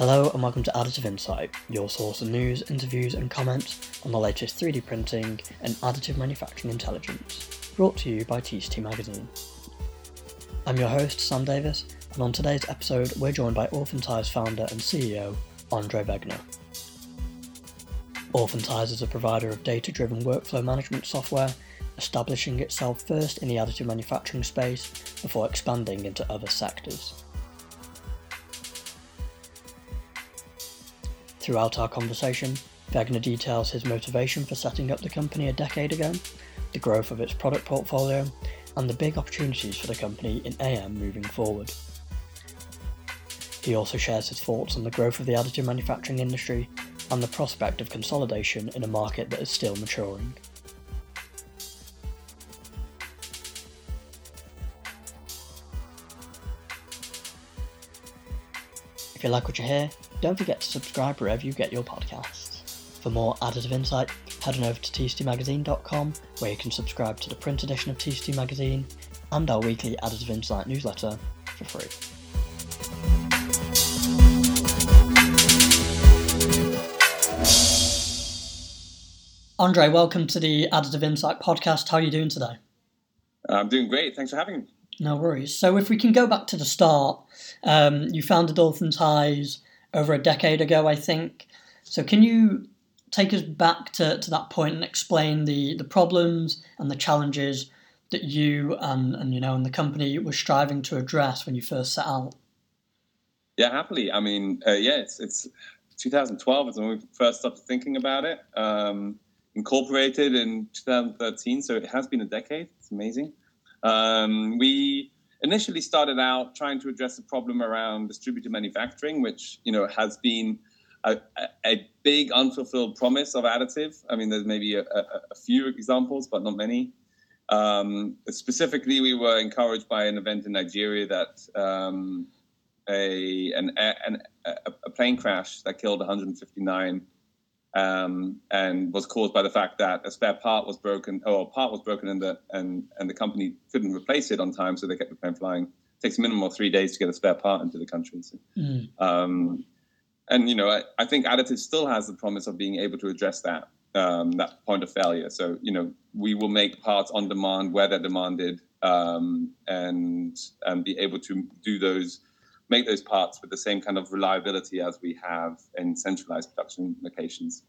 Hello and welcome to Additive Insight, your source of news, interviews, and comments on the latest 3D printing and additive manufacturing intelligence, brought to you by TCT Magazine. I'm your host, Sam Davis, and on today's episode, we're joined by Authentise founder and CEO, Andre Wegner. Authentise is a provider of data driven workflow management software, establishing itself first in the additive manufacturing space before expanding into other sectors. Throughout our conversation, Wegner details his motivation for setting up the company a decade ago, the growth of its product portfolio, and the big opportunities for the company in AM moving forward. He also shares his thoughts on the growth of the additive manufacturing industry and the prospect of consolidation in a market that is still maturing. If you like what you hear, don't forget to subscribe wherever you get your podcasts. For more additive insight, head on over to tctmagazine.com where you can subscribe to the print edition of TCT Magazine and our weekly Additive Insight newsletter for free. Andre, welcome to the Additive Insight podcast. How are you doing today? I'm doing great. Thanks for having me. No worries. So, if we can go back to the start, um, you founded Authentise over a decade ago, I think. So, can you take us back to, to that point and explain the, the problems and the challenges that you and, and you know and the company were striving to address when you first set out? Yeah, happily. I mean, uh, yeah, it's, it's 2012 is when we first started thinking about it. Um, incorporated in 2013, so it has been a decade. It's amazing. Um, we initially started out trying to address the problem around distributed manufacturing, which you know has been a, a big unfulfilled promise of additive. I mean, there's maybe a, a, a few examples, but not many. Um, specifically, we were encouraged by an event in Nigeria that um, a, an, an, a plane crash that killed 159 um, and was caused by the fact that a spare part was broken, or a part was broken, and the and and the company couldn't replace it on time, so they kept the plane flying. It takes a minimum of three days to get a spare part into the country. So, mm. um, and you know, I, I, think additive still has the promise of being able to address that um, that point of failure. So you know, we will make parts on demand where they're demanded, um, and and be able to do those make those parts with the same kind of reliability as we have in centralized production locations.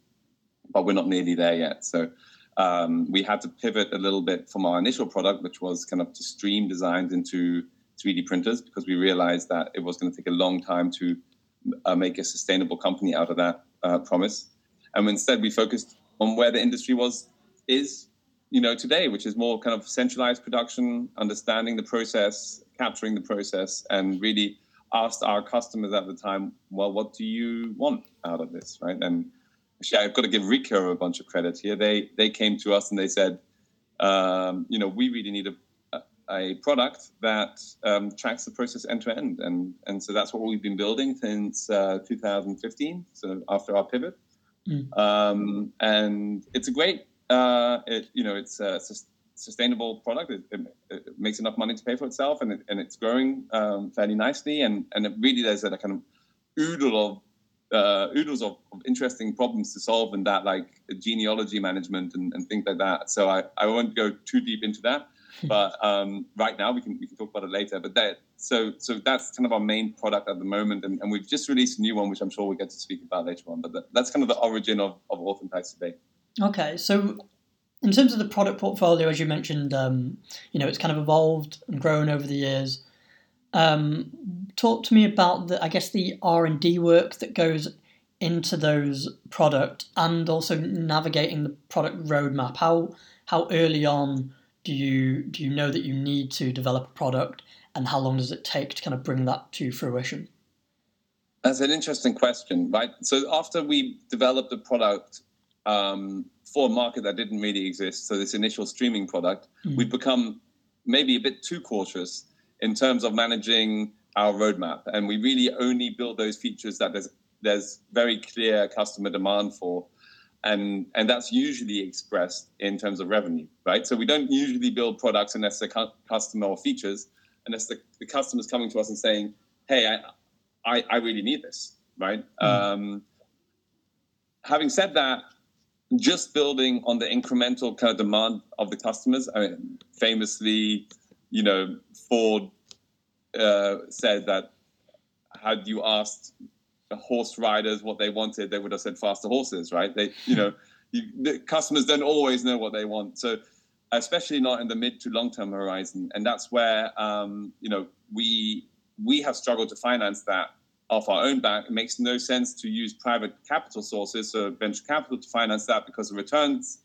But we're not nearly there yet. So um, we had to pivot a little bit from our initial product, which was kind of to stream designs into 3D printers, because we realized that it was going to take a long time to uh, make a sustainable company out of that uh, promise. And instead, we focused on where the industry was is you know today which is more kind of centralized production understanding the process capturing the process and really asked our customers at the time, well, what do you want out of this, right? And actually, I've got to give Ricoh a bunch of credit here. They they came to us and they said, um, you know, we really need a, a product that um, tracks the process end to end, and and so that's what we've been building since uh, 2015. So after our pivot, mm. um, and it's a great, uh, it, you know, it's, a, it's sustainable product. It, it, it, makes enough money to pay for itself, and, it, and it's growing um, fairly nicely. And and it really there's a kind of oodle of uh, oodles of, of, interesting problems to solve in that, like genealogy management and, and things like that. So I, I won't go too deep into that, but um, right now we can we can talk about it later. But that so so that's kind of our main product at the moment, and, and we've just released a new one, which I'm sure we'll get to speak about later on. But that, that's kind of the origin of of Authentise today. Okay, so in terms of the product portfolio, as you mentioned, um, you know, it's kind of evolved and grown over the years. Um, talk to me about the, I guess, the R and D work that goes into those product and also navigating the product roadmap. How how early on do you do you know that you need to develop a product, and how long does it take to kind of bring that to fruition? That's an interesting question, right? So after we develop the product, um, for a market that didn't really exist. So this initial streaming product, mm. we've become maybe a bit too cautious in terms of managing our roadmap, and we really only build those features that there's there's very clear customer demand for. And, and that's usually expressed in terms of revenue, right? So we don't usually build products unless the cu- customer or features, unless the, the customer's coming to us and saying, hey, I, I, I really need this right? Mm. Um, having said that, just building on the incremental kind of demand of the customers. I mean, famously, you know, Ford uh, said that had you asked the horse riders what they wanted, they would have said faster horses, right? They, you know, you, the customers don't always know what they want. So, especially not in the mid to long term horizon, and that's where um, you know we we have struggled to finance that off our own bank. It makes no sense to use private capital sources, so venture capital, to finance that because the returns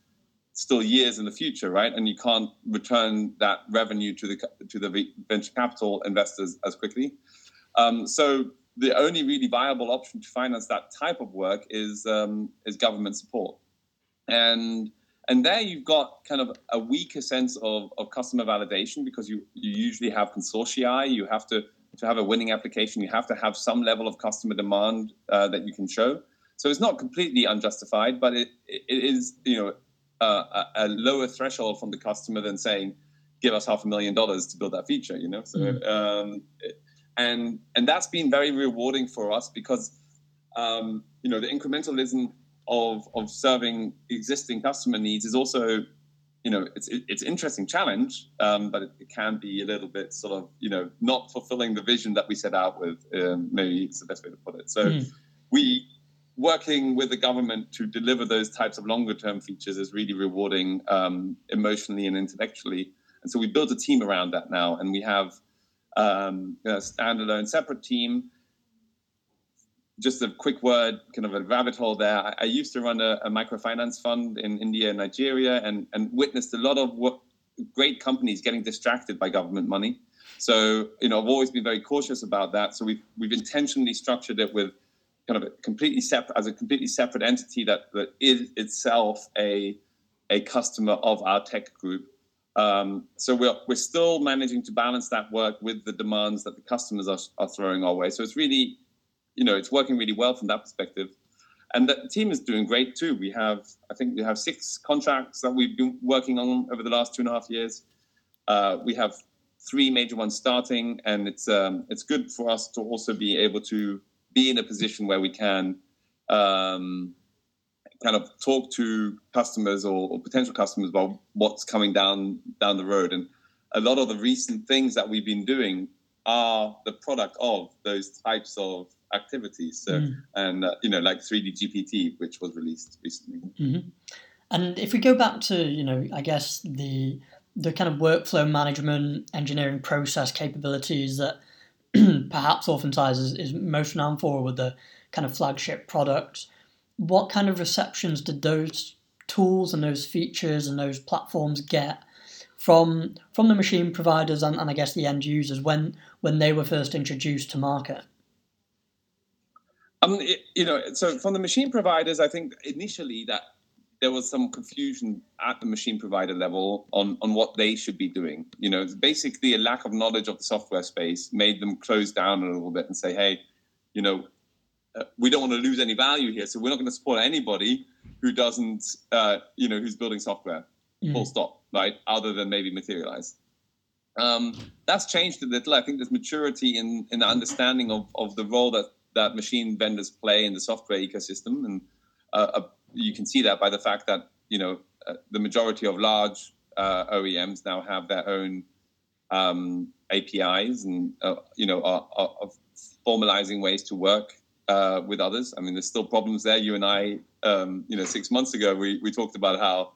still years in the future, right? And you can't return that revenue to the to the venture capital investors as quickly. Um, so the only really viable option to finance that type of work is um, is government support, and and there you've got kind of a weaker sense of, of customer validation because you you usually have consortia, you have to to have a winning application, you have to have some level of customer demand uh, that you can show. So it's not completely unjustified, but it it is you know uh, a, lower threshold from the customer than saying, "Give us half a million dollars to build that feature." You know, so mm. um, and and that's been very rewarding for us because um, you know the incrementalism of of serving existing customer needs is also you know it's it's interesting challenge, um, but it, it, can be a little bit sort of you know not fulfilling the vision that we set out with. Um, maybe it's the best way to put it. So mm. we working with the government to deliver those types of longer term features is really rewarding um, emotionally and intellectually. And so we built a team around that now, and we have um, a standalone separate team just a quick word, kind of a rabbit hole there. I, I used to run a, a, microfinance fund in India and Nigeria, and and witnessed a lot of what great companies getting distracted by government money. So you know, I've always been very cautious about that. So we've we've intentionally structured it with kind of a completely separate as a completely separate entity that that is itself a a customer of our tech group. Um, so we're, we're still managing to balance that work with the demands that the customers are, are throwing our way. So it's really you know, it's working really well from that perspective. And the team is doing great too. We have, I think, we have six contracts that we've been working on over the last two and a half years. Uh, we have three major ones starting, and it's um, it's good for us to also be able to be in a position where we can um, kind of talk to customers or, or, potential customers about what's coming down down the road. And a lot of the recent things that we've been doing are the product of those types of activities. So, mm. and uh, you know, like 3D GPT, which was released recently. Mm-hmm. And if we go back to, you know, I guess the the kind of workflow management, engineering process capabilities that perhaps oftentimes is, is most renowned for with the kind of flagship products. What kind of receptions did those tools and those features and those platforms get from from the machine providers and, and I guess the end users when when they were first introduced to market? Um, it, you know, so from the machine providers, I think initially that there was some confusion at the machine provider level on on what they should be doing. You know, basically a lack of knowledge of the software space made them close down a little bit and say, hey, you know, uh, we don't want to lose any value here, so we're not going to support anybody who doesn't, uh, you know, who's building software. Mm. Full stop. Right, other than maybe Materialise. Um, that's changed a little. I think there's maturity in in the understanding of of the role that that machine vendors play in the software ecosystem, and uh, uh, you can see that by the fact that you know uh, the majority of large uh, OEMs now have their own um, APIs and uh, you know are, are, formalizing ways to work uh, with others. I mean, there's still problems there. You and I, um, you know, six months ago we we talked about how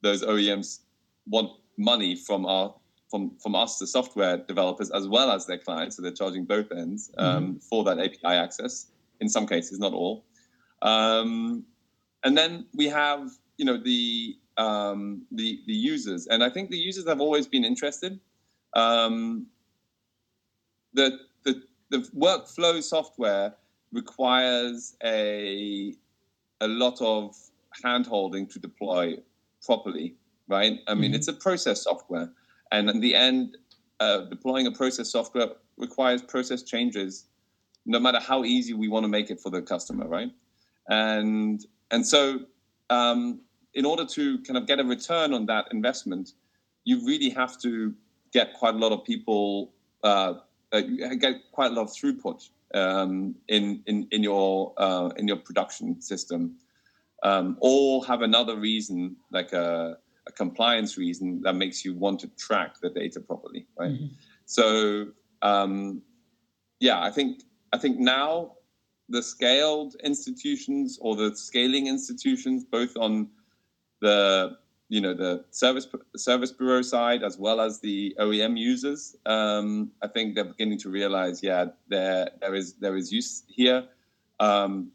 those OEMs want money from our from from us, the software developers, as well as their clients. So they're charging both ends um, mm-hmm. for that API access. In some cases, not all. Um, and then we have, you know, the um, the the users, and I think the users have always been interested. Um, the the the workflow software requires a a lot of handholding to deploy properly, right? I mean, mm-hmm. it's a process software. And in the end, uh, deploying a process software requires process changes, no matter how easy we want to make it for the customer, right? And and so, um, in order to kind of get a return on that investment, you really have to get quite a lot of people, uh, uh, get quite a lot of throughput um, in, in in your uh, in your production system, um, or have another reason like a, a, compliance reason that makes you want to track the data properly, right? Mm-hmm. So um, yeah, I think I think now the scaled institutions or the scaling institutions, both on the you know the service service bureau side as well as the OEM users. Um, I think they're beginning to realize, yeah, there there is there is use here. Um,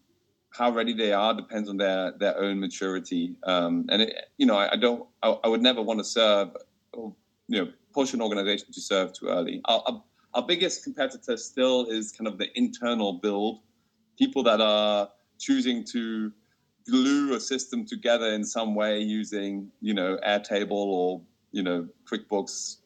how ready they are depends on their their own maturity. Um, and it, you know, I, I don't, I, I, would never want to serve, you know, push an organization to serve too early. Our, our, our biggest competitor still is kind of the internal build, people that are choosing to glue a system together in some way using, you know, Airtable or, you know, QuickBooks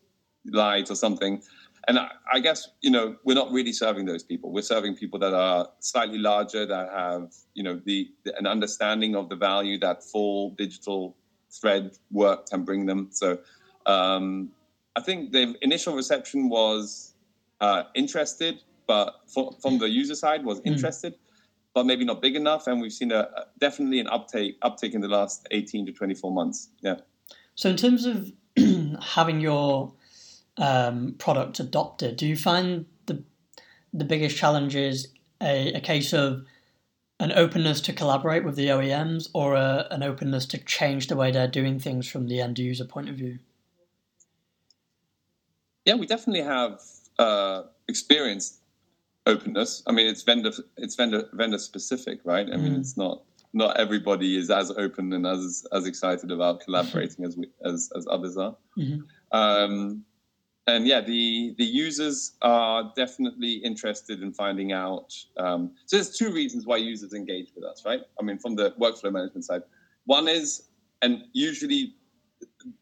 Lite or something. And I, I, guess, you know, we're not really serving those people. We're serving people that are slightly larger, that have, you know, the, the an understanding of the value that full digital thread work can bring them. So um, I think the initial reception was uh, interested, but for, from the user side was hmm. interested. Mm but maybe not big enough. And we've seen a definitely an uptake uptake in the last eighteen to twenty four months. Yeah. So in terms of having your um, product adopted, do you find the the biggest challenge is a, a case of an openness to collaborate with the OEMs or a, an openness to change the way they're doing things from the end user point of view? Yeah, we definitely have uh, experienced openness. I mean, it's vendor it's vendor vendor specific, right? I mean, mm. it's not not everybody is as open and as as excited about collaborating as we as as others are. Mm-hmm. Um, and yeah, the the users are definitely interested in finding out. Um, so there's two reasons why users engage with us, right? I mean, from the workflow management side, one is, and usually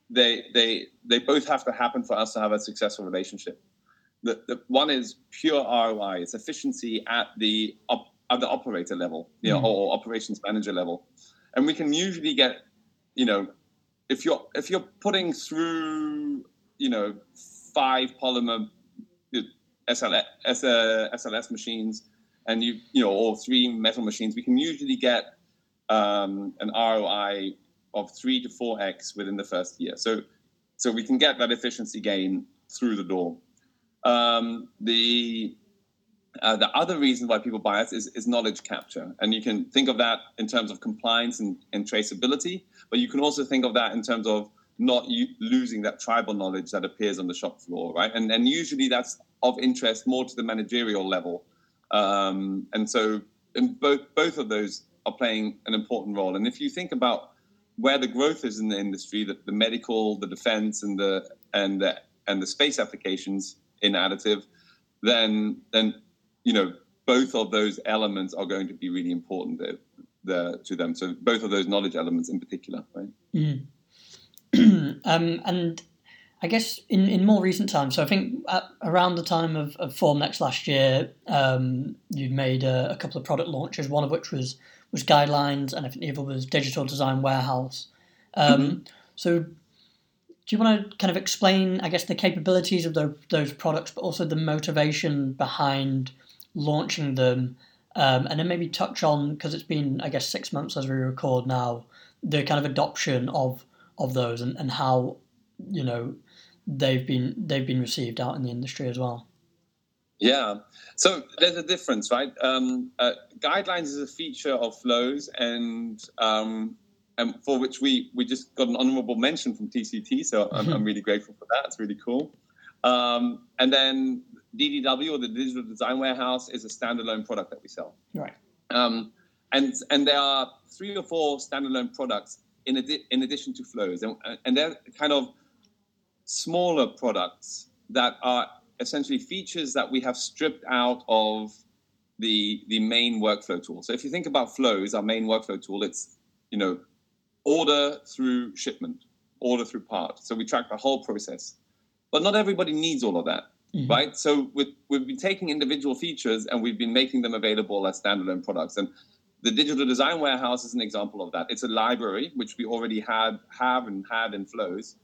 they they they both have to happen for us to have a successful relationship the, the one is pure ROI. It's efficiency at the op, at the operator level, you know, mm. or operations manager level, and we can usually get, you know, if you're if you're putting through, you know, five polymer SLS, SLS machines, and you you know, or three metal machines, we can usually get um, an ROI of three to four x within the first year. So so we can get that efficiency gain through the door. Um, the uh, the other reason why people buy us is, is knowledge capture. And you can think of that in terms of compliance and, and traceability, but you can also think of that in terms of not losing that tribal knowledge that appears on the shop floor, right? And, and usually that's of interest more to the managerial level. Um, and so both, both of those are playing an important role. And if you think about where the growth is in the industry, the, the medical, the defense, and the, and the, and the space applications, in additive, then then you know both of those elements are going to be really important there, there to them. So both of those knowledge elements in particular, right? Mm. um, and I guess in, in more recent times, so I think around the time of, of Formnext last year, um, you made a, a, couple of product launches, one of which was was guidelines, and I think the other was digital design warehouse. Um, mm-hmm. So do you want to kind of explain, I guess, the capabilities of the, those products, but also the motivation behind launching them? Um, and then maybe touch on, because it's been, I guess, six months as we record now, the kind of adoption of of those and, and how, you know, they've been they've been received out in the industry as well. Yeah, so there's a difference, right? Um, uh, guidelines is a feature of flows, and um, um, for which we we just got an honorable mention from TCT. So I'm, I'm mm-hmm. really grateful for that. It's really cool. Um, and then DDW or the Digital Design Warehouse is a standalone product that we sell. Right. Um, and and there are three or four standalone products in adi- in addition to flows, and and they're kind of smaller products that are essentially features that we have stripped out of the the main workflow tool. So if you think about flows, our main workflow tool, it's you know order through shipment, order through part. So we track the whole process. But not everybody needs all of that, mm-hmm. right? So we've, we've been taking individual features and we've been making them available as standalone products. And the digital design warehouse is an example of that. It's a library which we already had have and had in flows,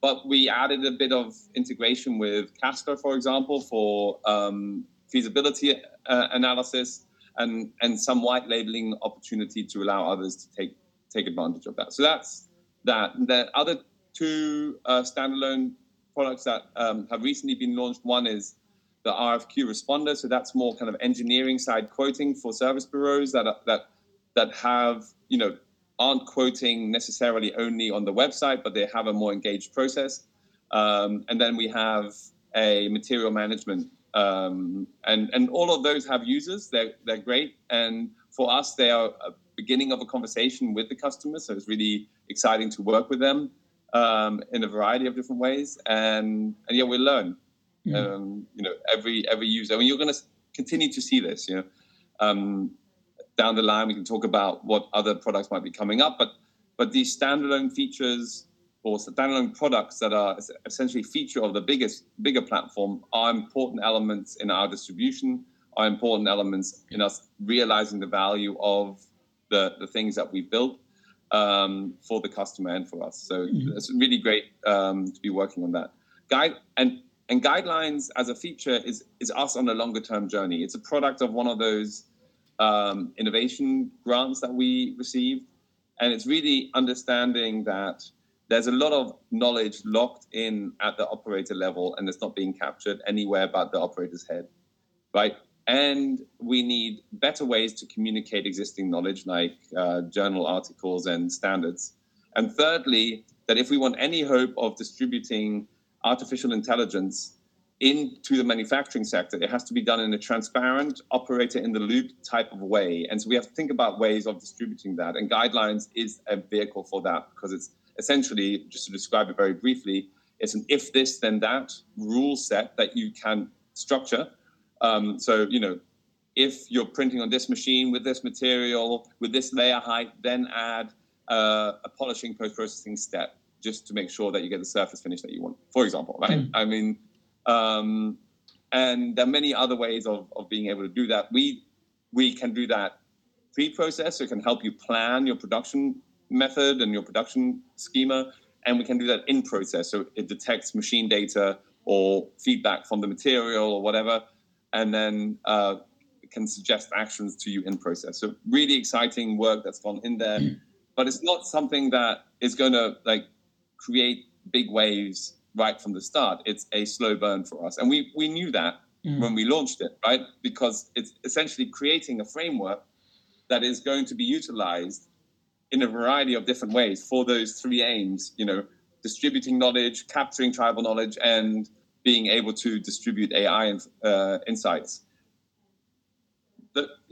but we added a bit of integration with Castor, for example, for um, feasibility uh, analysis, and and some white labeling opportunity to allow others to take take advantage of that. So that's that. The other two uh, standalone products that um, have recently been launched. One is the RFQ responder. So that's more kind of engineering side quoting for service bureaus that are, that that have you know aren't quoting necessarily only on the website, but they have a more engaged process. Um, and then we have a material management, um, and and all of those have users. They're they're great, and for us, they are a beginning of a conversation with the customer. So it's really exciting to work with them um, in a variety of different ways, and and yeah, we learn. Mm. Um, you know, every every user. I mean, you're going to continue to see this. You know, um, down the line we can talk about what other products might be coming up, but but these standalone features or standalone products that are essentially feature of the biggest bigger platform are important elements in our distribution. Are important elements in us realizing the value of the the things that we built um, for the customer and for us. So mm-hmm. it's really great um, to be working on that. Guide and and guidelines as a feature is is us on a longer term journey. It's a product of one of those um, innovation grants that we received, and it's really understanding that there's a lot of knowledge locked in at the operator level, and it's not being captured anywhere but the operator's head, right? And we need better ways to communicate existing knowledge, like uh, journal articles and standards. And thirdly, that if we want any hope of distributing artificial intelligence into the manufacturing sector, it has to be done in a transparent, operator in the loop type of way. And so we have to think about ways of distributing that. And guidelines is a vehicle for that because it's essentially, just to describe it very briefly, it's an if this, then that rule set that you can structure um, so, you know, if you're printing on this machine with this material, with this layer height, then add uh, a polishing post processing step just to make sure that you get the surface finish that you want, for example, right? Mm. I mean, um, and there are many other ways of, of being able to do that. We we can do that pre-process, so it can help you plan your production method and your production schema, and we can do that in process, so it detects machine data or feedback from the material or whatever, and then uh, can suggest actions to you in process. So really exciting work that's gone in there, mm. but it's not something that is going to like create big waves right from the start. It's a slow burn for us, and we we knew that mm. when we launched it, right? Because it's essentially creating a framework that is going to be utilized in a variety of different ways for those three aims. You know, distributing knowledge, capturing tribal knowledge, and being able to distribute AI uh, insights.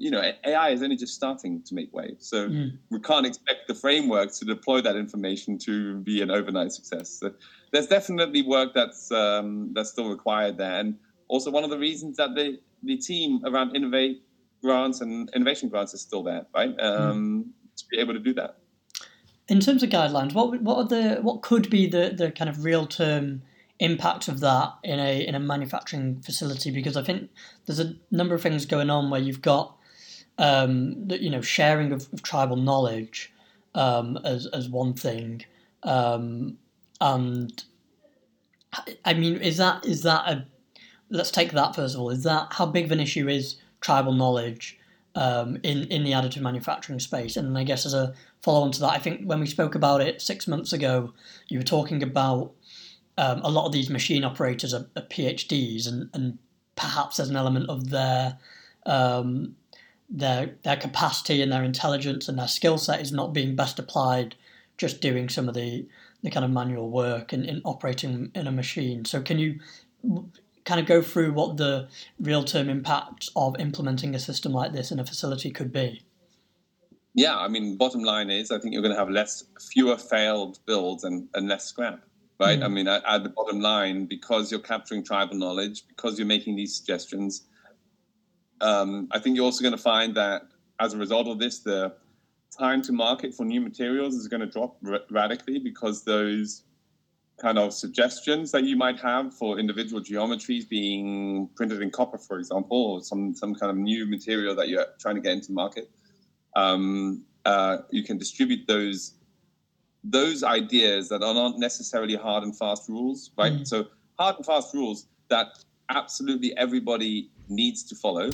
You know, AI is only just starting to make waves, so mm. we can't expect the framework to deploy that information to be an overnight success. So there's definitely work that's um, that's still required there, and also one of the reasons that the the team around innovate grants and innovation grants is still there, right? Mm. Um, mm. To be able to do that. In terms of guidelines, what what are the what could be the the kind of real term impact of that in a in a manufacturing facility because I think there's a number of things going on where you've got um, the, you know sharing of, of tribal knowledge um, as as one thing, um, and I mean is that is that a let's take that first of all. Is that how big of an issue is tribal knowledge um, in in the additive manufacturing space? And I guess as a follow on to that I think when we spoke about it six months ago you were talking about um, a lot of these machine operators are, are, PhDs, and, and perhaps there's an element of their um, their their capacity and their intelligence and their skill set is not being best applied just doing some of the the kind of manual work and in, in operating in a machine. So can you kind of go through what the real term impact of implementing a system like this in a facility could be? Yeah, I mean, bottom line is I think you're going to have less, fewer failed builds and, and less scrap right? Mm. I mean, at, at, the bottom line, because you're capturing tribal knowledge, because you're making these suggestions, um, I think you're also going to find that as a result of this, the time to market for new materials is going to drop r- radically because those kind of suggestions that you might have for individual geometries being printed in copper, for example, or some some kind of new material that you're trying to get into market, um, uh, you can distribute those those ideas that are not necessarily hard and fast rules, right? Mm. So hard and fast rules that absolutely everybody needs to follow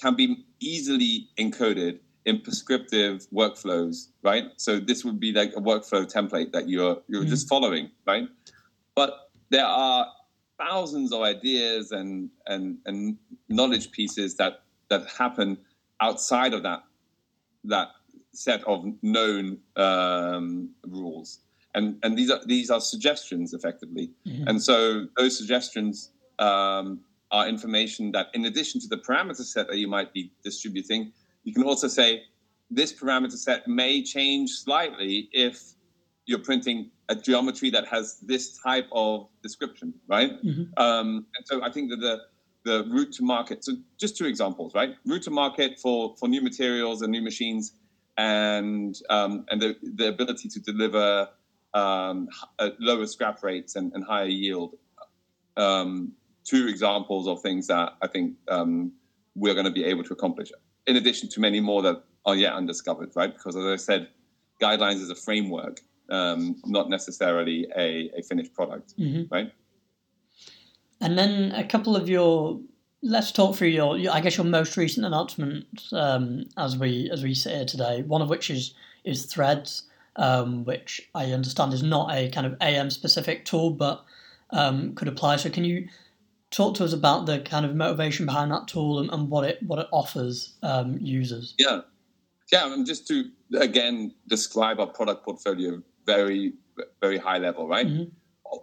can be easily encoded in prescriptive workflows, right? So this would be like a workflow template that you're you're mm. just following, right? But there are thousands of ideas and and and knowledge pieces that that happen outside of that that set of known um, rules and and these are these are suggestions effectively mm-hmm. and so those suggestions um, are information that in addition to the parameter set that you might be distributing you can also say this parameter set may change slightly if you're printing a geometry that has this type of description right mm-hmm. um, and so i think that the the route to market so just two examples right route to market for for new materials and new machines and um, and the, the ability to deliver um, lower scrap rates and, and higher yield. Um, two examples of things that I think um, we're going to be able to accomplish, in addition to many more that are yet undiscovered, right? Because as I said, guidelines is a framework, um, not necessarily a, a finished product, mm-hmm. right? And then a couple of your let's talk through your, your, I guess your most recent announcement um, as we as we sit here today. One of which is is Threads um, which I understand is not a kind of AM specific tool, but um, could apply. So, can you talk to us about the kind of motivation behind that tool and, and what it what it offers um, users? Yeah, yeah. And just to again describe our product portfolio very very high level, right? Mm-hmm.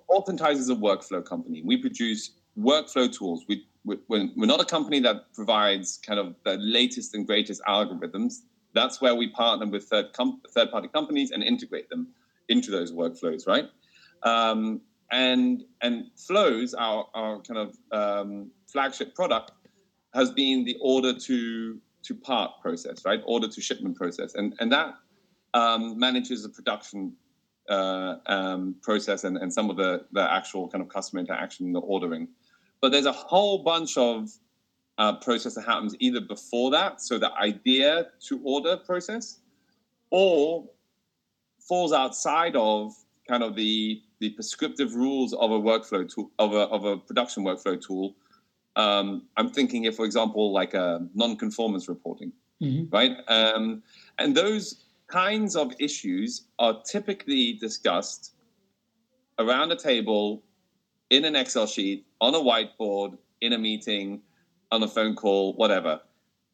Authentise is a workflow company. We produce workflow tools. We, we, we're not a company that provides kind of the latest and greatest algorithms that's where we partner with third com- third party companies and integrate them into those workflows, right? Um, and and flows, our, our kind of um, flagship product, has been the order to to part process, right? Order to shipment process, and and that um, manages the production uh, um, process and, and some of the the actual kind of customer interaction, the ordering. But there's a whole bunch of uh, process that happens either before that, so the idea to order process, or falls outside of kind of the the prescriptive rules of a workflow tool of a of a production workflow tool. Um, I'm thinking, if for example, like a non-conformance reporting, mm-hmm. right? Um, and those kinds of issues are typically discussed around a table in an Excel sheet on a whiteboard in a meeting on a phone call, whatever.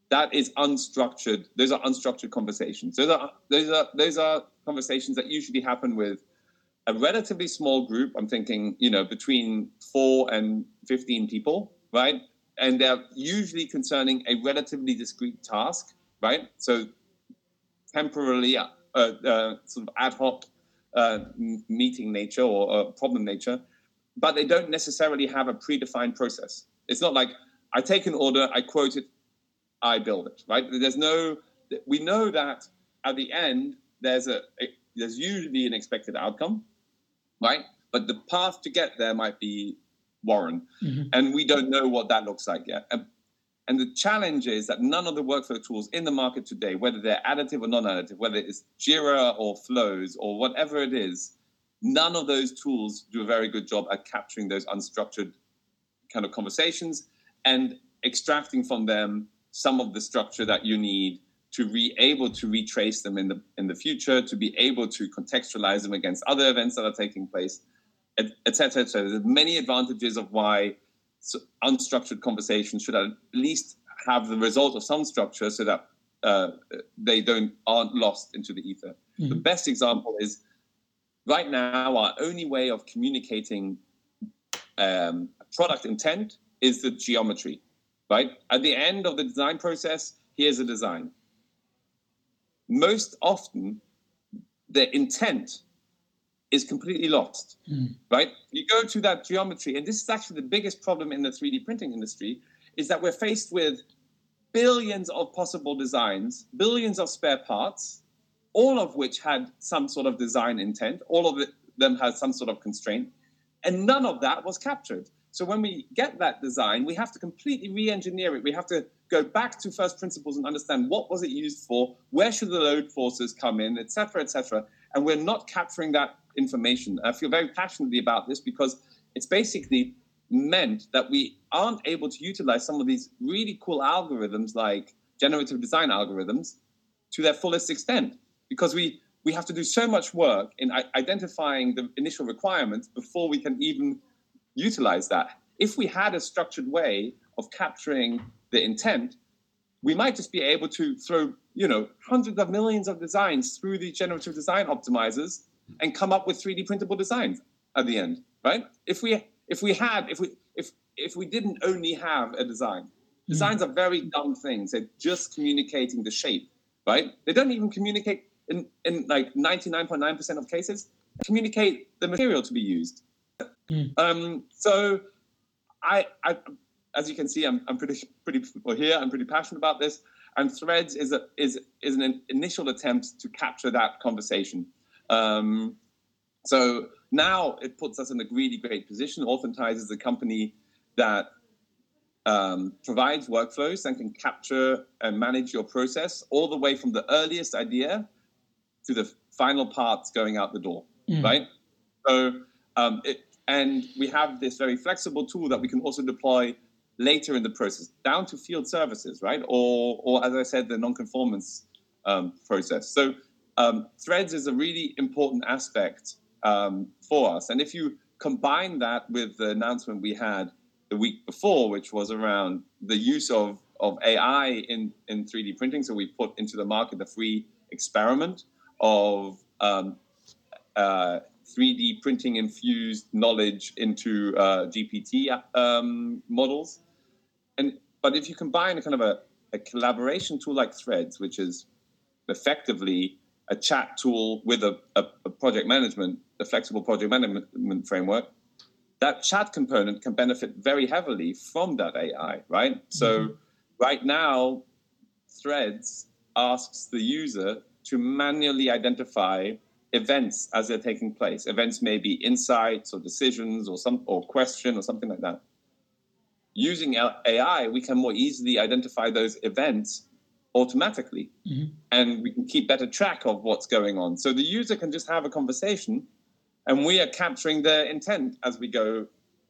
That is unstructured. Those are unstructured conversations. Those are those are those are conversations that usually happen with a relatively small group. I'm thinking, you know, between four and fifteen people, right? And they're usually concerning a relatively discrete task, right? So temporarily, uh, uh, sort of ad hoc uh, meeting nature or problem nature, but they don't necessarily have a predefined process. It's not like I take an order, I quote it, I build it. Right? There's no. We know that at the end there's a, a there's usually an expected outcome, right? But the path to get there might be Warren, mm-hmm. and we don't know what that looks like yet. And, and the challenge is that none of the workflow tools in the market today, whether they're additive or non-additive, whether it's Jira or Flows or whatever it is, none of those tools do a very good job at capturing those unstructured kind of conversations and extracting from them some of the structure that you need to be able to retrace them in the in the future, to be able to contextualize them against other events that are taking place, etc. Et There's many advantages of why unstructured conversations should at least have the result of some structure, so that uh, they don't aren't lost into the ether. Mm-hmm. The best example is right now our only way of communicating um, product intent is the geometry, right? At the end of the design process, here's a design. Most often, the intent is completely lost, mm. right? You go to that geometry, and this is actually the biggest problem in the 3D printing industry, is that we're faced with billions of possible designs, billions of spare parts, all of which had some sort of design intent, all of them had some sort of constraint, and none of that was captured. So when we get that design, we have to completely re-engineer it. We have to go back to first principles and understand what was it used for, where should the load forces come in, etc., etc. And we're not capturing that information. I feel very passionately about this because it's basically meant that we aren't able to utilize some of these really cool algorithms like generative design algorithms to their fullest extent because we we have to do so much work in identifying the initial requirements before we can even utilize that. If we had a structured way of capturing the intent, we might just be able to throw, you know, hundreds of millions of designs through the generative design optimizers and come up with 3D printable designs at the end, right? If we if we had if we if if we didn't only have a design, hmm. designs are very dumb things. They're just communicating the shape, right? They don't even communicate in in like 99.9% of cases communicate the material to be used. Mm. Um, so I, I as you can see, I'm, I'm pretty pretty well here. I'm pretty passionate about this. And Threads is a is is an initial attempt to capture that conversation. Um, so now it puts us in a really great position. Authentise is a company that um, provides workflows and can capture and manage your process all the way from the earliest idea to the final parts going out the door, mm. right? So um, it, and we have this very flexible tool that we can also deploy later in the process, down to field services, right? Or, or as I said, the non-conformance um, process. So um, threads is a really important aspect um, for us. And if you combine that with the announcement we had the week before, which was around the use of, of AI in, in 3D printing, so we put into the market the free experiment of um, uh, 3D printing infused knowledge into uh, GPT um, models. And but if you combine a kind of a, a collaboration tool like Threads, which is effectively a chat tool with a, a, a, project management, a flexible project management framework, that chat component can benefit very heavily from that AI, right? Mm-hmm. So right now, Threads asks the user to manually identify events as they're taking place. Events may be insights or decisions or some or question or something like that. Using AI, we can more easily identify those events automatically, mm-hmm. and we can keep better track of what's going on. So the user can just have a conversation, and we are capturing their intent as we go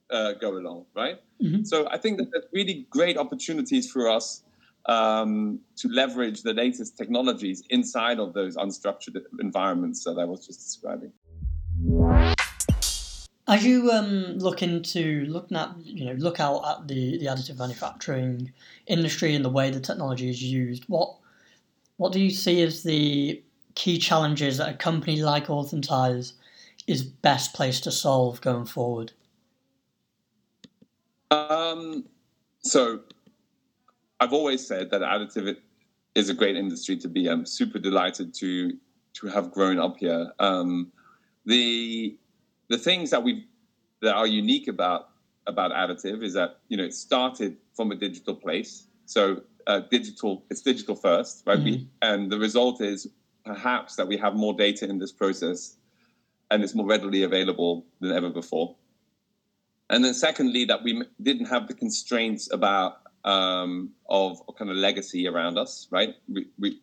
uh, go along, right? Mm-hmm. So I think that there's really great opportunities for us um, to leverage the latest technologies inside of those unstructured environments that I was just describing. As you um, look into looking at you know look out at the, the additive manufacturing industry and the way the technology is used, what what do you see as the key challenges that a company like Authentise is best placed to solve going forward? Um, so I've always said that additive is a great industry to be. I'm super delighted to to have grown up here. Um, the the things that we that are unique about about additive is that you know it started from a digital place. So uh, digital, it's digital first, right? Mm. We, and the result is perhaps that we have more data in this process, and it's more readily available than ever before. And then secondly, that we didn't have the constraints about um, of, kind of legacy around us, right? We, we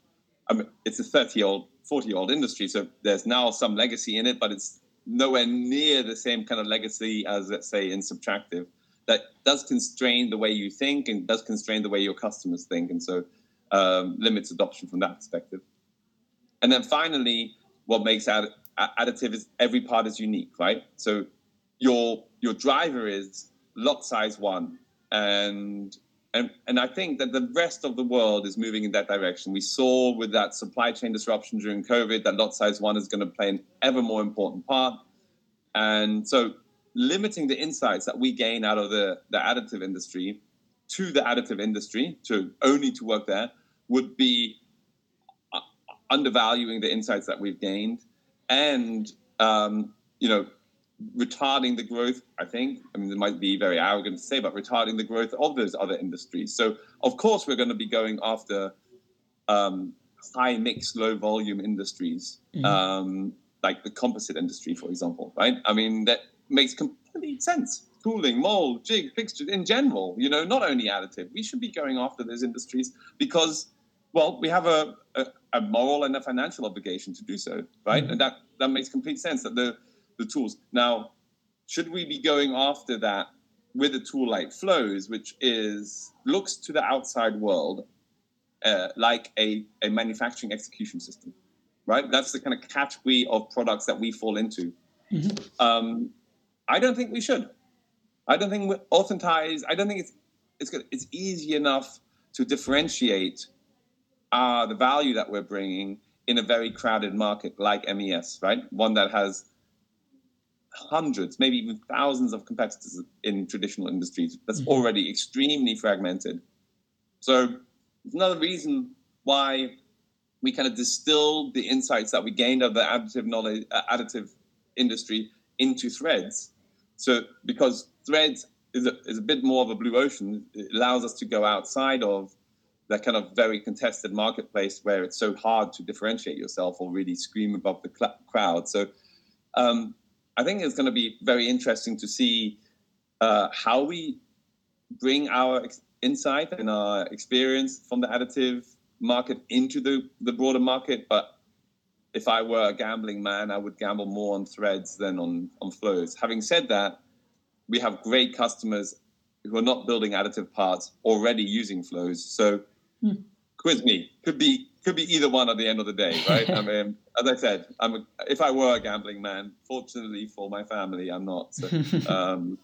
I mean, it's a 30 year old, 40 year old industry, so there's now some legacy in it, but it's nowhere near the same kind of legacy as, let's say, in subtractive. That does constrain the way you think and does constrain the way your customers think, and so um, limits adoption from that perspective. And then finally, what makes add- additive is every part is unique, right? So your your driver is lot size one, and and, and I think that the rest of the world is moving in that direction. We saw with that supply chain disruption during COVID that lot size one is going to play an ever more important part. And so limiting the insights that we gain out of the, the additive industry to the additive industry, to only to work there, would be uh, undervaluing the insights that we've gained and um, you know retarding the growth, I think. I mean, it might be very arrogant to say, but retarding the growth of those other industries. So, of course, we're going to be going after um, high mix, low volume industries, mm-hmm. um, like the composite industry, for example, right? I mean, that makes complete sense. Tooling, mold, jig, fixtures in general, you know, not only additive. We should be going after those industries because, well, we have a, a, a moral and a financial obligation to do so, right? Mm-hmm. And that, that makes complete sense that the the tools. Now, should we be going after that with a tool like Flows, which is looks to the outside world uh, like a, a manufacturing execution system, right? That's the kind of category of products that we fall into. Mm-hmm. Um, I don't think we should. I don't think Authentise. I don't think it's it's good. It's easy enough to differentiate uh, the value that we're bringing in a very crowded market like MES, right? One that has hundreds, maybe even thousands of competitors in traditional industries. That's mm-hmm. already extremely fragmented. So it's another reason why we kind of distilled the insights that we gained of the additive knowledge, uh, additive industry into threads. So because threads is a, is a bit more of a blue ocean, it allows us to go outside of that kind of very contested marketplace where it's so hard to differentiate yourself or really scream above the cl- crowd. So um, I think it's going to be very interesting to see uh, how we bring our ex- insight and our experience from the additive market into the, the broader market. But if I were a gambling man, I would gamble more on threads than on, on flows. Having said that, we have great customers who are not building additive parts already using flows. So hmm. quiz me. Could be could be either one at the end of the day, right? I mean, as I said, I'm a, if I were a gambling man, fortunately for my family, I'm not. So, um,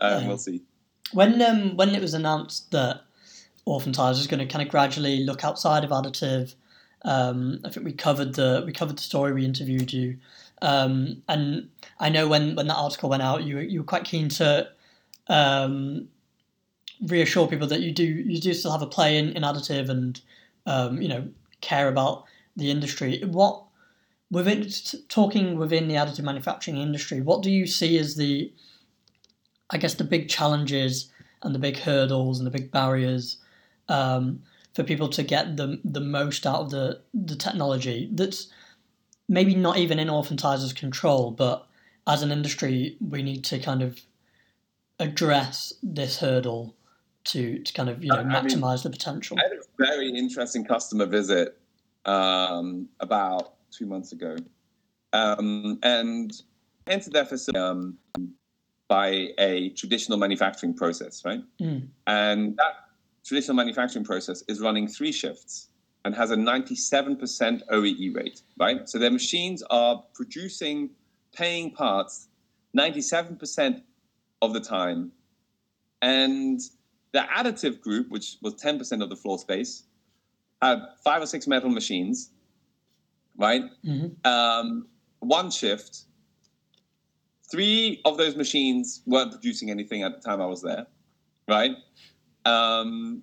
um, we'll see. When um, when it was announced that Authentise was going to kind of gradually look outside of additive, um, I think we covered the we covered the story. We interviewed you, um, and I know when when that article went out, you you were quite keen to um, reassure people that you do you do still have a play in, in additive and um, you know care about the industry. What within talking within the additive manufacturing industry, what do you see as the I guess the big challenges and the big hurdles and the big barriers um, for people to get the the most out of the the technology that's maybe not even in Authentise's control, but as an industry, we need to kind of address this hurdle to, to kind of you know maximize mean, the potential. I had a very interesting customer visit um, about two months ago, um, and entered their facility um, by a traditional manufacturing process, right? Mm. And that traditional manufacturing process is running three shifts and has a 97% OEE rate, right? So their machines are producing paying parts 97% of the time. And the additive group, which was 10% of the floor space, had five or six metal machines, right? Mm-hmm. Um, one shift. Three of those machines weren't producing anything at the time I was there, right? Um,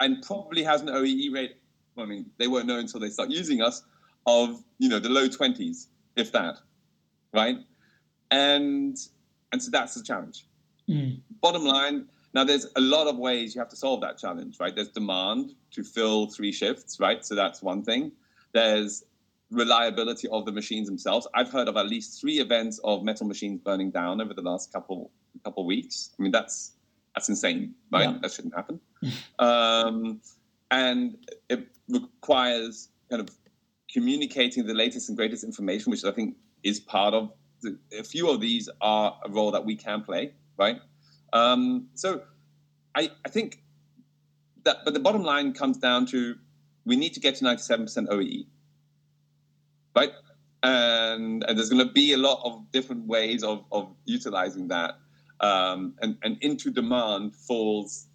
and probably has an OEE rate. I mean, they won't know until they start using us of you know the low twenties, if that, right? And and so that's the challenge. Mm. Bottom line, now, there's a lot of ways you have to solve that challenge, right? There's demand to fill three shifts, right? So that's one thing. There's reliability of the machines themselves. I've heard of at least three events of metal machines burning down over the last couple couple weeks. I mean, that's that's insane, right? Yeah. That shouldn't happen. um, and it requires kind of communicating the latest and greatest information, which I think is part of the, a few of these are a role that we can play, right? Um, so I, I think that, but the bottom line comes down to we need to get to 97% OEE, right? And, and there's going to be a lot of different ways of, of utilizing that. Um, and, and into demand falls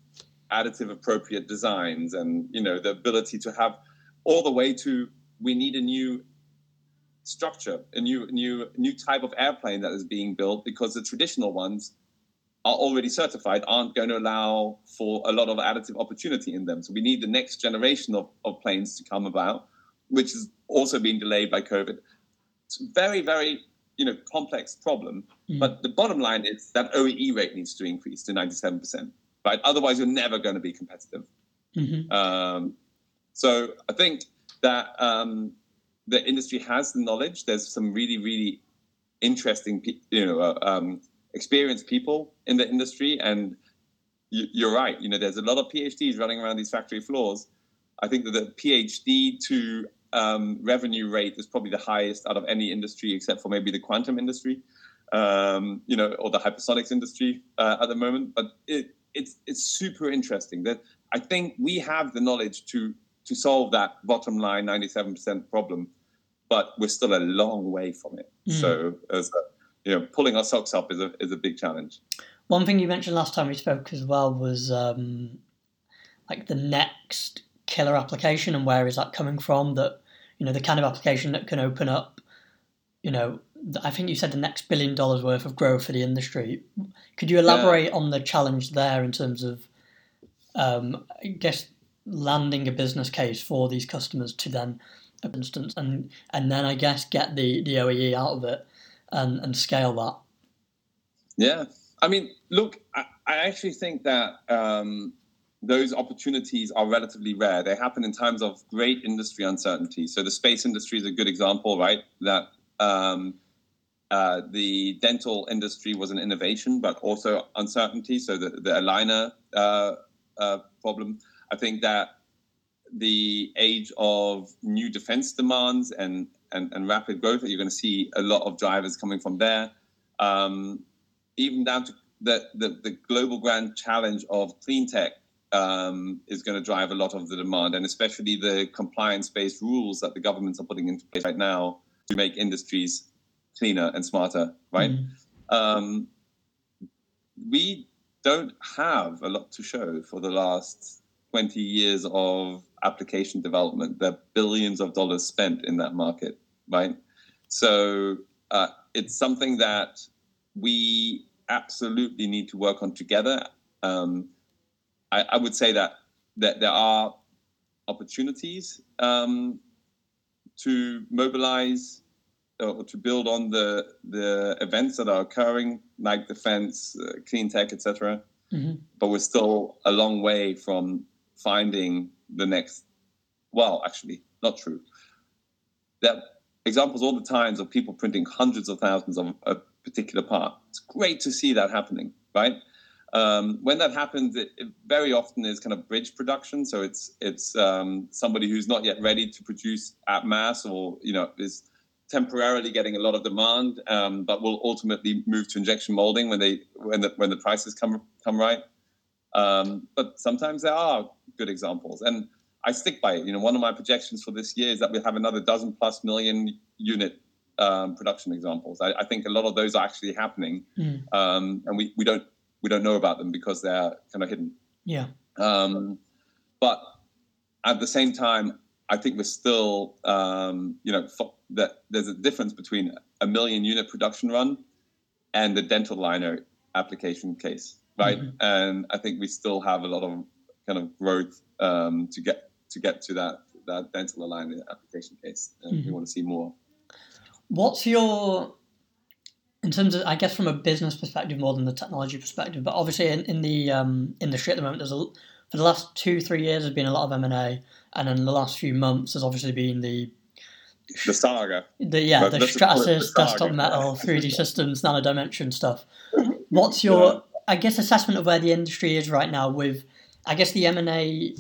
additive appropriate designs and you know the ability to have all the way to we need a new structure a new new new type of airplane that is being built because the traditional ones are already certified aren't going to allow for a lot of additive opportunity in them. So we need the next generation of, of planes to come about, which has also been delayed by COVID. It's a very, very you know complex problem. Mm. But the bottom line is that OEE rate needs to increase to 97%. Right? Otherwise, you're never going to be competitive. Mm-hmm. Um, so I think that um, the industry has the knowledge. There's some really, really interesting, you know, uh, um, experienced people in the industry. And you, are right. You know, there's a lot of PhDs running around these factory floors. I think that the PhD to um, revenue rate is probably the highest out of any industry except for maybe the quantum industry. um, you know, or the hypersonics industry uh, at the moment. But it, it's it's super interesting that I think we have the knowledge to to solve that bottom line 97% problem, but we're still a long way from it. Mm. So as a, you know, pulling our socks up is a is a big challenge. One thing you mentioned last time we spoke as well was um, like the next killer application and where is that coming from? That you know the kind of application that can open up, you know, I think you said the next billion dollars worth of growth for the industry. Could you elaborate yeah. on the challenge there in terms of, um, I guess, landing a business case for these customers to then, for instance, and and then I guess get the the OEE out of it and and scale that. Yeah, I mean, look, I, I actually think that um, those opportunities are relatively rare. They happen in times of great industry uncertainty. So the space industry is a good example, right? That um, uh, the dental industry was an innovation, but also uncertainty. So the, the aligner uh, uh, problem. I think that the age of new defense demands and, and, and rapid growth, you're going to see a lot of drivers coming from there. Um, even down to the, the, the global grand challenge of clean tech um, is going to drive a lot of the demand, and especially the compliance-based rules that the governments are putting into place right now to make industries cleaner and smarter. Right? Mm. Um, we don't have a lot to show for the last 20 years of application development. There are billions of dollars spent in that market, right? So uh, it's something that we absolutely need to work on together. Um, I, I, would say that that there are opportunities um, to mobilize or to build on the the events that are occurring, like defense, uh, clean tech, etc. Mm-hmm. But we're still a long way from finding the next. Well, actually, not true. Are examples all the times of people printing hundreds of thousands of a particular part. It's great to see that happening, right? Um, when that happens, it, it, very often is kind of bridge production. So it's it's um, somebody who's not yet ready to produce at mass, or you know is temporarily getting a lot of demand, um, but will ultimately move to injection molding when they when the when the prices come come right. Um, but sometimes there are good examples, and I stick by it. You know, one of my projections for this year is that we'll have another dozen plus million unit um, production examples. I, I, think a lot of those are actually happening, mm. um, and we, we don't we don't know about them because they're kind of hidden. Yeah. Um, but at the same time, I think we're still, um, you know, that there's a difference between a million unit production run and the dental aligner application case, right? Mm-hmm. And I think we still have a lot of kind of growth um, to get to get to that that dental aligner application case, and mm-hmm. we want to see more. What's your in terms of, I guess, from a business perspective more than the technology perspective, but obviously in, in the um, industry at the moment, there's a for the last two three years there's been a lot of M and A, and in the last few months there's obviously been the the saga. The yeah, the Stratasys, desktop metal, 3D systems, nano dimension stuff. What's your, yeah. I guess, assessment of where the industry is right now? With, I guess, the M and A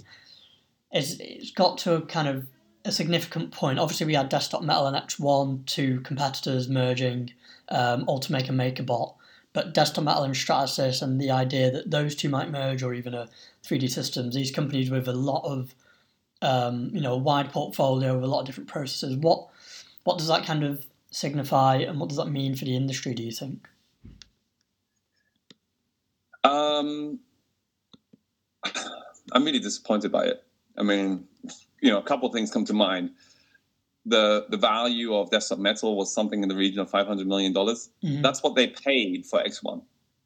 is it's got to a kind of a significant point. Obviously, we had desktop metal and ExOne, two competitors merging, um, and MakerBot. But desktop metal and Stratasys, and the idea that those two might merge, or even a 3D systems, these companies with a lot of um, you know, a wide portfolio with a lot of different processes. What what does that kind of signify, and what does that mean for the industry? Do you think? Um, I'm really disappointed by it. I mean, you know, a couple of things come to mind. The the value of desktop metal was something in the region of 500 million dollars. Mm-hmm. That's what they paid for ExOne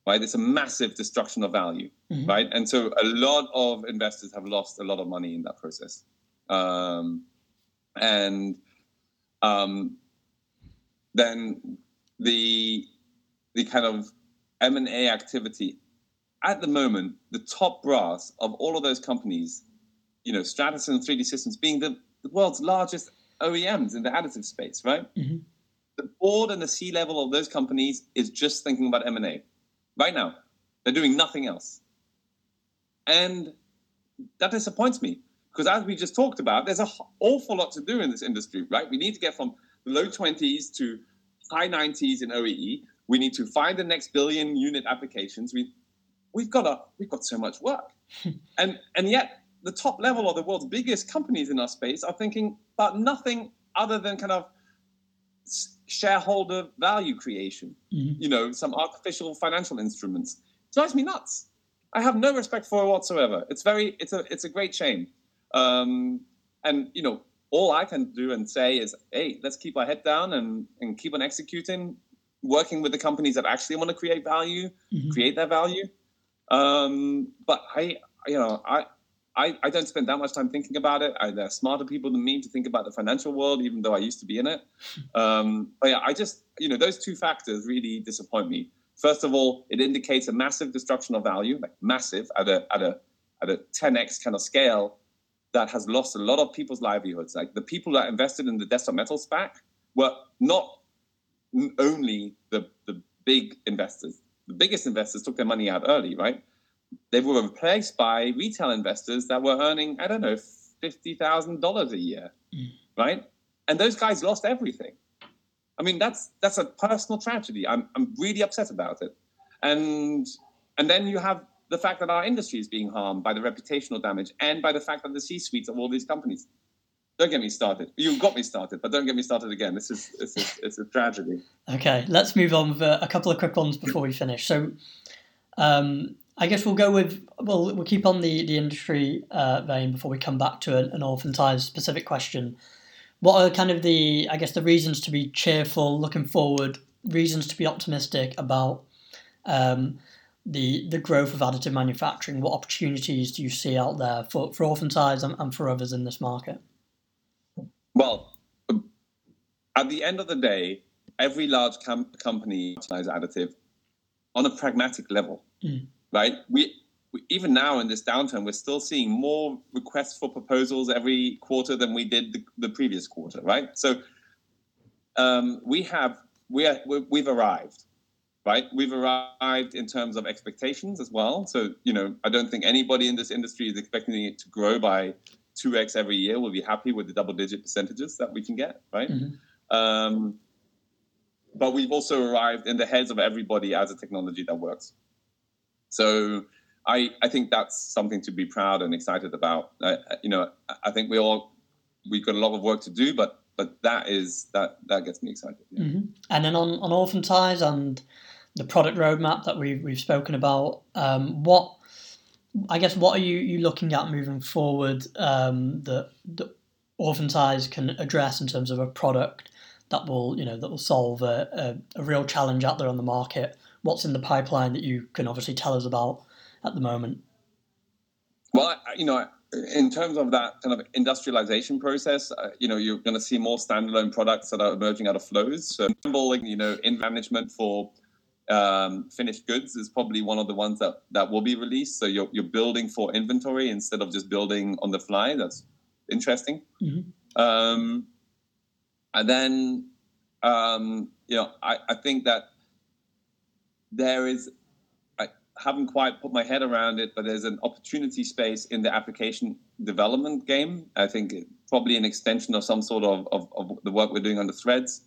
right? It's a massive destruction of value, mm-hmm. right? And so a lot of investors have lost a lot of money in that process. Um, and um, then the the kind of M and A activity at the moment, the top brass of all of those companies, you know, Stratasys and 3D Systems being the, the world's largest OEMs in the additive space, right? Mm-hmm. The board and the C level of those companies is just thinking about M and A right now. They're doing nothing else. And that disappoints me because, as we just talked about, there's an awful lot to do in this industry, right? We need to get from the low 20s to high 90s in OEE. We need to find the next billion unit applications. We we've got a we've got so much work, and and yet the top level of the world's biggest companies in our space are thinking about nothing other than kind of shareholder value creation. Mm-hmm. You know, some artificial financial instruments. It drives me nuts. I have no respect for it whatsoever. It's very, it's a, it's a great shame. Um, and you know, all I can do and say is, hey, let's keep our head down and and keep on executing, working with the companies that actually want to create value, mm-hmm. create their value. Um, but I, you know, I, I, I don't spend that much time thinking about it. I, there are smarter people than me to think about the financial world, even though I used to be in it. Um, but yeah, I just, you know, those two factors really disappoint me. First of all, it indicates a massive destruction of value, like massive at a at a at a 10x kind of scale that has lost a lot of people's livelihoods. Like the people that invested in the desktop metal SPAC were not only the, the big investors. The biggest investors took their money out early, right? They were replaced by retail investors that were earning, I don't know, $50,000 a year, mm. right? And those guys lost everything. I mean, that's that's a personal tragedy. I'm I'm really upset about it. And and then you have the fact that our industry is being harmed by the reputational damage and by the fact that the C-suites of all these companies. Don't get me started. You got me started, but don't get me started again. This is this is it's a tragedy. Okay, let's move on with a couple of quick ones before we finish. So, um, I guess we'll go with well, we'll keep on the the industry uh, vein before we come back to an, an Authentise specific question. What are kind of the I guess the reasons to be cheerful, looking forward, reasons to be optimistic about um, the the growth of additive manufacturing? What opportunities do you see out there for, for Authentise and, and for others in this market? Well, at the end of the day, every large com- company utilizes additive on a pragmatic level, mm. Right? We, we, even now in this downturn, we're still seeing more requests for proposals every quarter than we did the, the previous quarter, right? So um, we have we are, we've arrived right? We've arrived in terms of expectations as well. So, you know, I don't think anybody in this industry is expecting it to grow by 2x every year. We'll be happy with the double digit percentages that we can get, right? Mm-hmm. Um, but we've also arrived in the heads of everybody as a technology that works. So, I, I think that's something to be proud and excited about. Uh, you know, I think we all we've got a lot of work to do, but but that is that that gets me excited. Yeah. Mm-hmm. And then on on Authentise and the product roadmap that we've, we've spoken about. Um, what I guess what are you, you looking at moving forward um, that, that Authentise can address in terms of a product that will you know that will solve a, a, a real challenge out there on the market? What's in the pipeline that you can obviously tell us about at the moment? Well, you know, in terms of that kind of industrialization process, uh, you know, you're going to see more standalone products that are emerging out of flows. So, you know, in management for um, finished goods is probably one of the ones that, that will be released. So you're, you're building for inventory instead of just building on the fly. That's interesting. Mm-hmm. Um, and then, um, you know, I, I think that there is, I haven't quite put my head around it, but there's an opportunity space in the application development game. I think probably an extension of some sort of, of, of the work we're doing on the threads.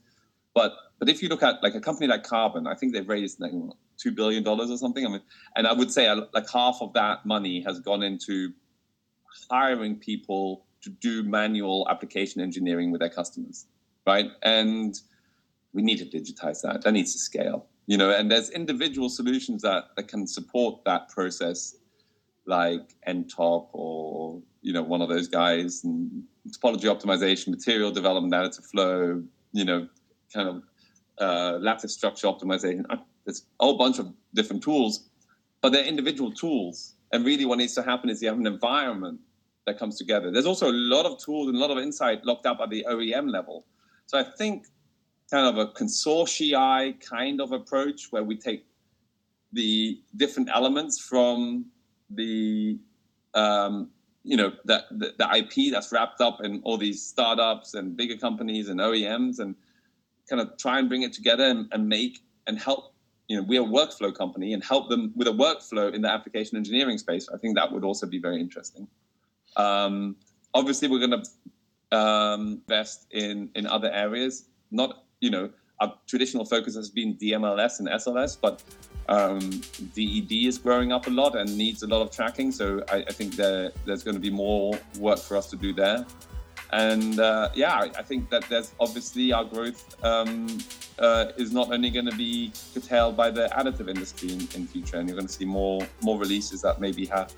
But but if you look at like a company like Carbon, I think they've raised like two billion dollars or something. I mean, and I would say uh, like half of that money has gone into hiring people to do manual application engineering with their customers, right? And we need to digitize that. That needs to scale, you know. And there's individual solutions that that can support that process, like NTOP or you know one of those guys, and topology optimization, material development, additive flow, you know, kind of uh, lattice structure optimization. There's a whole bunch of different tools, but they're individual tools. And really, what needs to happen is you have an environment that comes together. There's also a lot of tools and a lot of insight locked up at the OEM level. So I think kind of a consortii kind of approach where we take the different elements from the um, you know the, the, the IP that's wrapped up in all these startups and bigger companies and OEMs and kind of try and bring it together and, and make and help you know we're a workflow company and help them with a workflow in the application engineering space. I think that would also be very interesting. Um, obviously we're going to um, invest in in other areas not you know our traditional focus has been DMLS and SLS, but um, DED is growing up a lot and needs a lot of tracking. So I, I think there, there's going to be more work for us to do there. And uh, yeah, I, think that there's obviously our growth um, uh, is not only going to be curtailed by the additive industry in, in future, and you're going to see more more releases that maybe have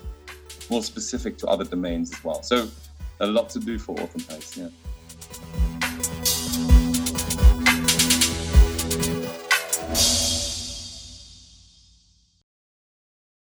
more specific to other domains as well. So a lot to do for Autumn yeah.